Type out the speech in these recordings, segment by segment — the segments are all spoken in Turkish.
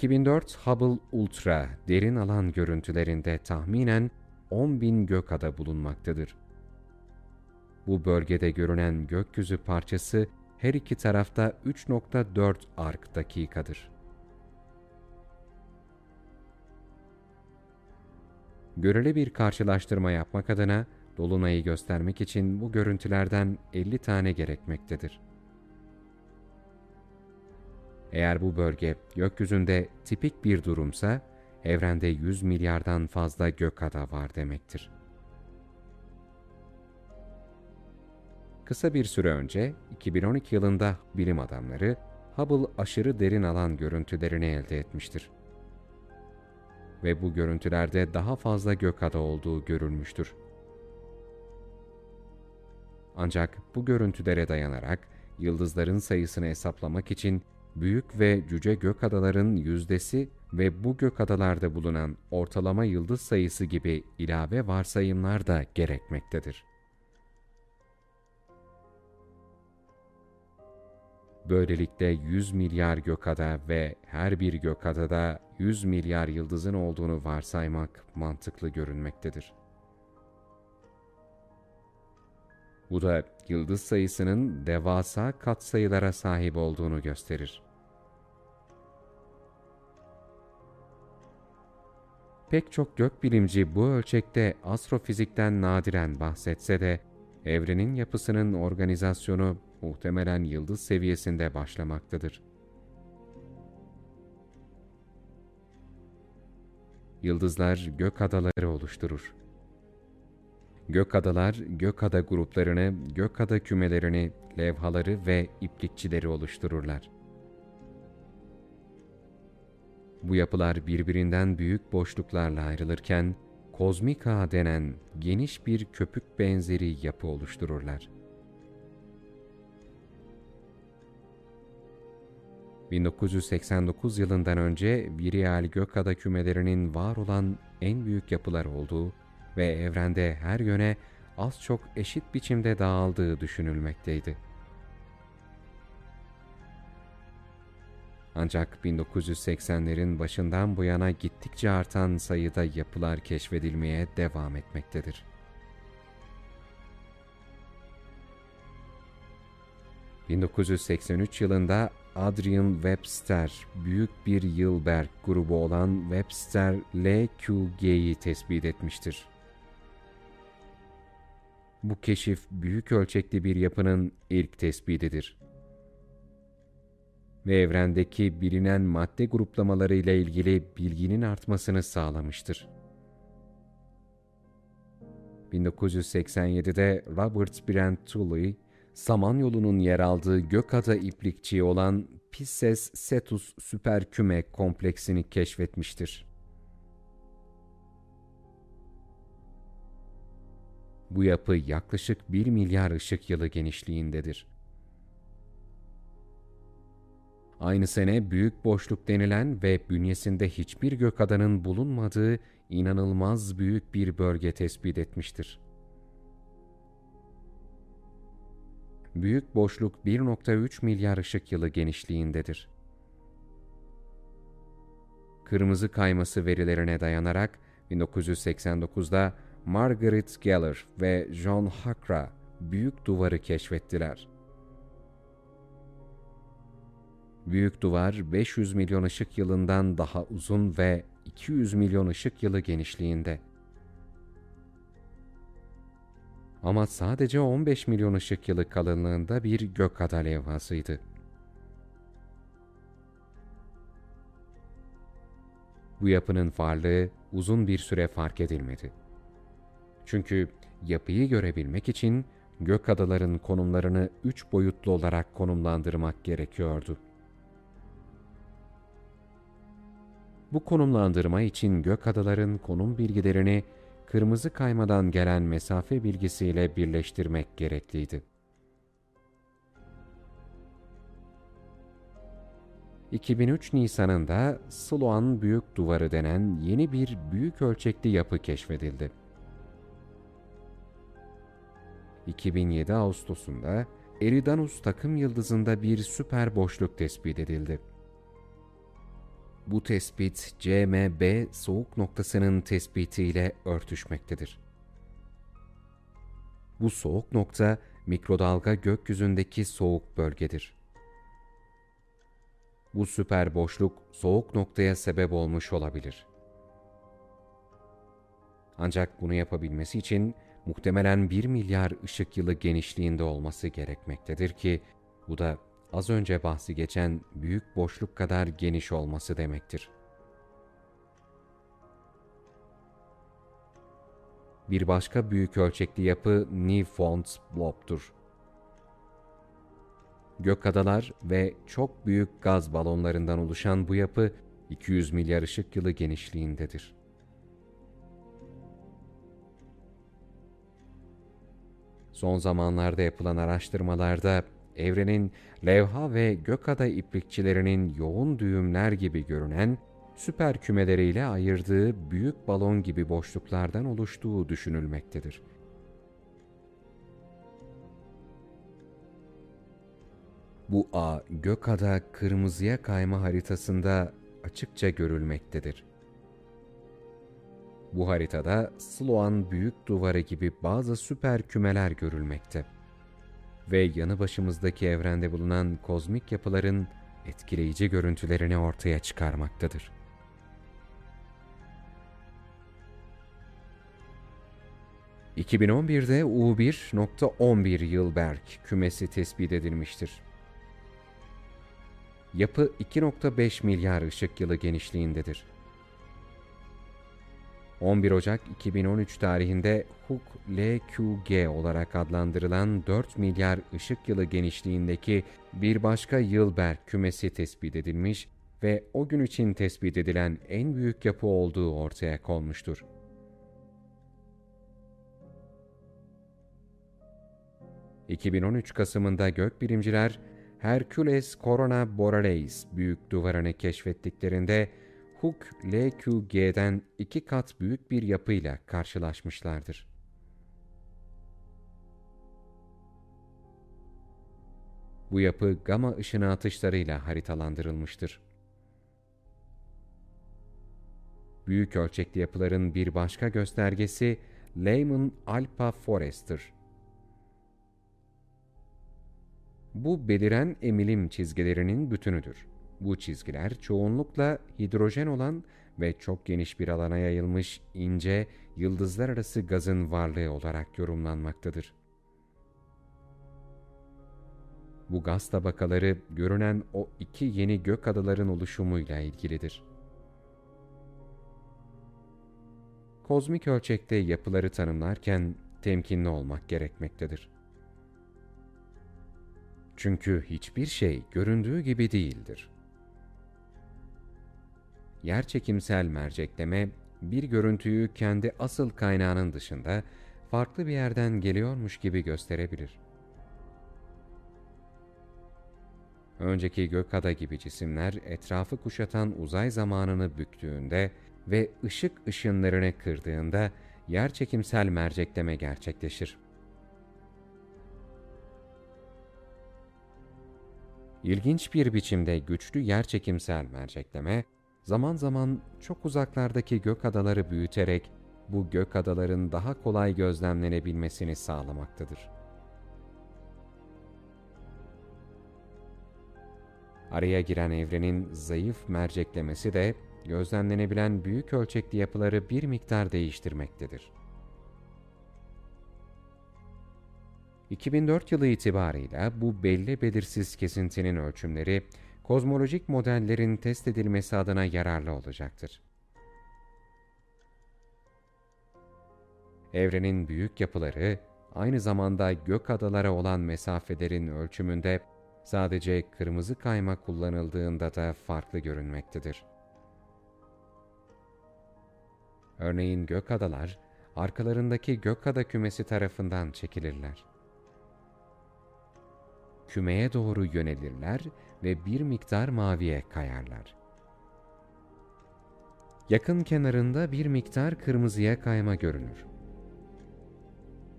2004 Hubble Ultra derin alan görüntülerinde tahminen 10.000 gökada bulunmaktadır. Bu bölgede görünen gökyüzü parçası her iki tarafta 3.4 ark dakikadır. Göreli bir karşılaştırma yapmak adına Dolunay'ı göstermek için bu görüntülerden 50 tane gerekmektedir. Eğer bu bölge gökyüzünde tipik bir durumsa, evrende 100 milyardan fazla gökada var demektir. Kısa bir süre önce, 2012 yılında bilim adamları Hubble aşırı derin alan görüntülerini elde etmiştir. Ve bu görüntülerde daha fazla gökada olduğu görülmüştür. Ancak bu görüntülere dayanarak yıldızların sayısını hesaplamak için büyük ve cüce gök adaların yüzdesi ve bu gök adalarda bulunan ortalama yıldız sayısı gibi ilave varsayımlar da gerekmektedir. Böylelikle 100 milyar gökada ve her bir gökadada 100 milyar yıldızın olduğunu varsaymak mantıklı görünmektedir. Bu da yıldız sayısının devasa katsayılara sahip olduğunu gösterir. Pek çok gökbilimci bu ölçekte astrofizikten nadiren bahsetse de, evrenin yapısının organizasyonu muhtemelen yıldız seviyesinde başlamaktadır. Yıldızlar gök adaları oluşturur. Gökadalar, gökada gruplarını, gökada kümelerini, levhaları ve iplikçileri oluştururlar. Bu yapılar birbirinden büyük boşluklarla ayrılırken, kozmik ağ denen geniş bir köpük benzeri yapı oluştururlar. 1989 yılından önce Virial gökada kümelerinin var olan en büyük yapılar olduğu ve evrende her yöne az çok eşit biçimde dağıldığı düşünülmekteydi. Ancak 1980'lerin başından bu yana gittikçe artan sayıda yapılar keşfedilmeye devam etmektedir. ...1983 yılında Adrian Webster, büyük bir Hilbert grubu olan Webster LQG'yi tespit etmiştir. Bu keşif büyük ölçekli bir yapının ilk tespitidir. Ve evrendeki bilinen madde gruplamaları ile ilgili bilginin artmasını sağlamıştır. 1987'de Robert Brent Tully, Samanyolu'nun yer aldığı gökada iplikçi olan Pisces Cetus süperküme kompleksini keşfetmiştir. Bu yapı yaklaşık 1 milyar ışık yılı genişliğindedir. Aynı sene büyük boşluk denilen ve bünyesinde hiçbir gökadanın bulunmadığı inanılmaz büyük bir bölge tespit etmiştir. Büyük boşluk 1.3 milyar ışık yılı genişliğindedir. Kırmızı kayması verilerine dayanarak 1989'da Margaret Geller ve John Hakra Büyük Duvarı keşfettiler. Büyük Duvar 500 milyon ışık yılından daha uzun ve 200 milyon ışık yılı genişliğinde. Ama sadece 15 milyon ışık yılı kalınlığında bir gökada levhasıydı. Bu yapının varlığı uzun bir süre fark edilmedi. Çünkü yapıyı görebilmek için gök adaların konumlarını üç boyutlu olarak konumlandırmak gerekiyordu. Bu konumlandırma için gök adaların konum bilgilerini kırmızı kaymadan gelen mesafe bilgisiyle birleştirmek gerekliydi. 2003 Nisan'ında Sloan Büyük Duvarı denen yeni bir büyük ölçekli yapı keşfedildi. 2007 Ağustos'unda Eridanus takım yıldızında bir süper boşluk tespit edildi. Bu tespit CMB soğuk noktasının tespitiyle örtüşmektedir. Bu soğuk nokta mikrodalga gökyüzündeki soğuk bölgedir. Bu süper boşluk soğuk noktaya sebep olmuş olabilir. Ancak bunu yapabilmesi için muhtemelen 1 milyar ışık yılı genişliğinde olması gerekmektedir ki bu da az önce bahsi geçen büyük boşluk kadar geniş olması demektir. Bir başka büyük ölçekli yapı Newfound's Blob'dur. Gökadalar ve çok büyük gaz balonlarından oluşan bu yapı 200 milyar ışık yılı genişliğindedir. Son zamanlarda yapılan araştırmalarda evrenin levha ve gökada iplikçilerinin yoğun düğümler gibi görünen süper kümeleriyle ayırdığı büyük balon gibi boşluklardan oluştuğu düşünülmektedir. Bu ağ gökada kırmızıya kayma haritasında açıkça görülmektedir. Bu haritada Sloan Büyük Duvarı gibi bazı süper kümeler görülmekte ve yanı başımızdaki evrende bulunan kozmik yapıların etkileyici görüntülerini ortaya çıkarmaktadır. ...2011'de U1.11 Yılberk kümesi tespit edilmiştir. Yapı 2.5 milyar ışık yılı genişliğindedir. 11 Ocak 2013 tarihinde HUK LQG olarak adlandırılan 4 milyar ışık yılı genişliğindeki bir başka Yılberk kümesi tespit edilmiş ve o gün için tespit edilen en büyük yapı olduğu ortaya konmuştur. ...2013 Kasım'ında gökbilimciler Hercules Corona Borealis büyük duvarını keşfettiklerinde Hook LQG'den iki kat büyük bir yapıyla karşılaşmışlardır. Bu yapı gama ışını atışlarıyla haritalandırılmıştır. Büyük ölçekli yapıların bir başka göstergesi Lehman Alpha Forest'tir. Bu beliren emilim çizgilerinin bütünüdür. Bu çizgiler çoğunlukla hidrojen olan ve çok geniş bir alana yayılmış ince, yıldızlar arası gazın varlığı olarak yorumlanmaktadır. Bu gaz tabakaları görünen o iki yeni gök adaların oluşumuyla ilgilidir. Kozmik ölçekte yapıları tanımlarken temkinli olmak gerekmektedir. Çünkü hiçbir şey göründüğü gibi değildir yerçekimsel mercekleme, bir görüntüyü kendi asıl kaynağının dışında farklı bir yerden geliyormuş gibi gösterebilir. Önceki gökada gibi cisimler etrafı kuşatan uzay zamanını büktüğünde ve ışık ışınlarını kırdığında yerçekimsel mercekleme gerçekleşir. İlginç bir biçimde güçlü yerçekimsel mercekleme, zaman zaman çok uzaklardaki gök adaları büyüterek bu gök adaların daha kolay gözlemlenebilmesini sağlamaktadır. Araya giren evrenin zayıf merceklemesi de gözlemlenebilen büyük ölçekli yapıları bir miktar değiştirmektedir. 2004 yılı itibarıyla bu belli belirsiz kesintinin ölçümleri kozmolojik modellerin test edilmesi adına yararlı olacaktır. Evrenin büyük yapıları, aynı zamanda gök adalara olan mesafelerin ölçümünde sadece kırmızı kayma kullanıldığında da farklı görünmektedir. Örneğin gök adalar, arkalarındaki gök ada kümesi tarafından çekilirler. Kümeye doğru yönelirler ve bir miktar maviye kayarlar. Yakın kenarında bir miktar kırmızıya kayma görünür.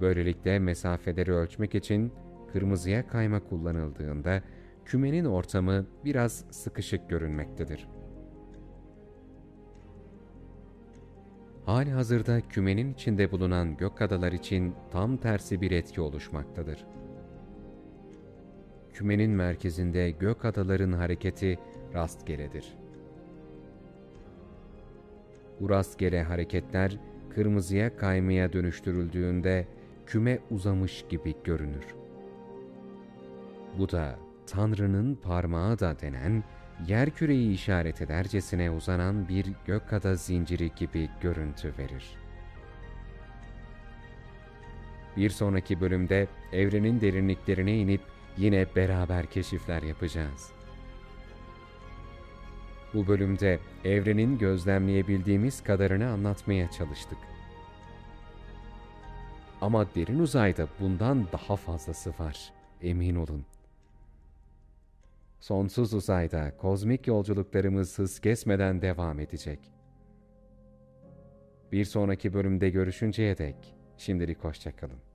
Böylelikle mesafeleri ölçmek için kırmızıya kayma kullanıldığında kümenin ortamı biraz sıkışık görünmektedir. hali hazırda kümenin içinde bulunan gök adalar için tam tersi bir etki oluşmaktadır. Kümenin merkezinde gök adaların hareketi rastgeledir. Bu rastgele hareketler kırmızıya kaymaya dönüştürüldüğünde küme uzamış gibi görünür. Bu da Tanrı'nın parmağı da denen yer küreyi işaret edercesine uzanan bir gökkada zinciri gibi görüntü verir. Bir sonraki bölümde evrenin derinliklerine inip yine beraber keşifler yapacağız. Bu bölümde evrenin gözlemleyebildiğimiz kadarını anlatmaya çalıştık. Ama derin uzayda bundan daha fazlası var, emin olun. Sonsuz uzayda kozmik yolculuklarımız hız kesmeden devam edecek. Bir sonraki bölümde görüşünceye dek şimdilik hoşçakalın.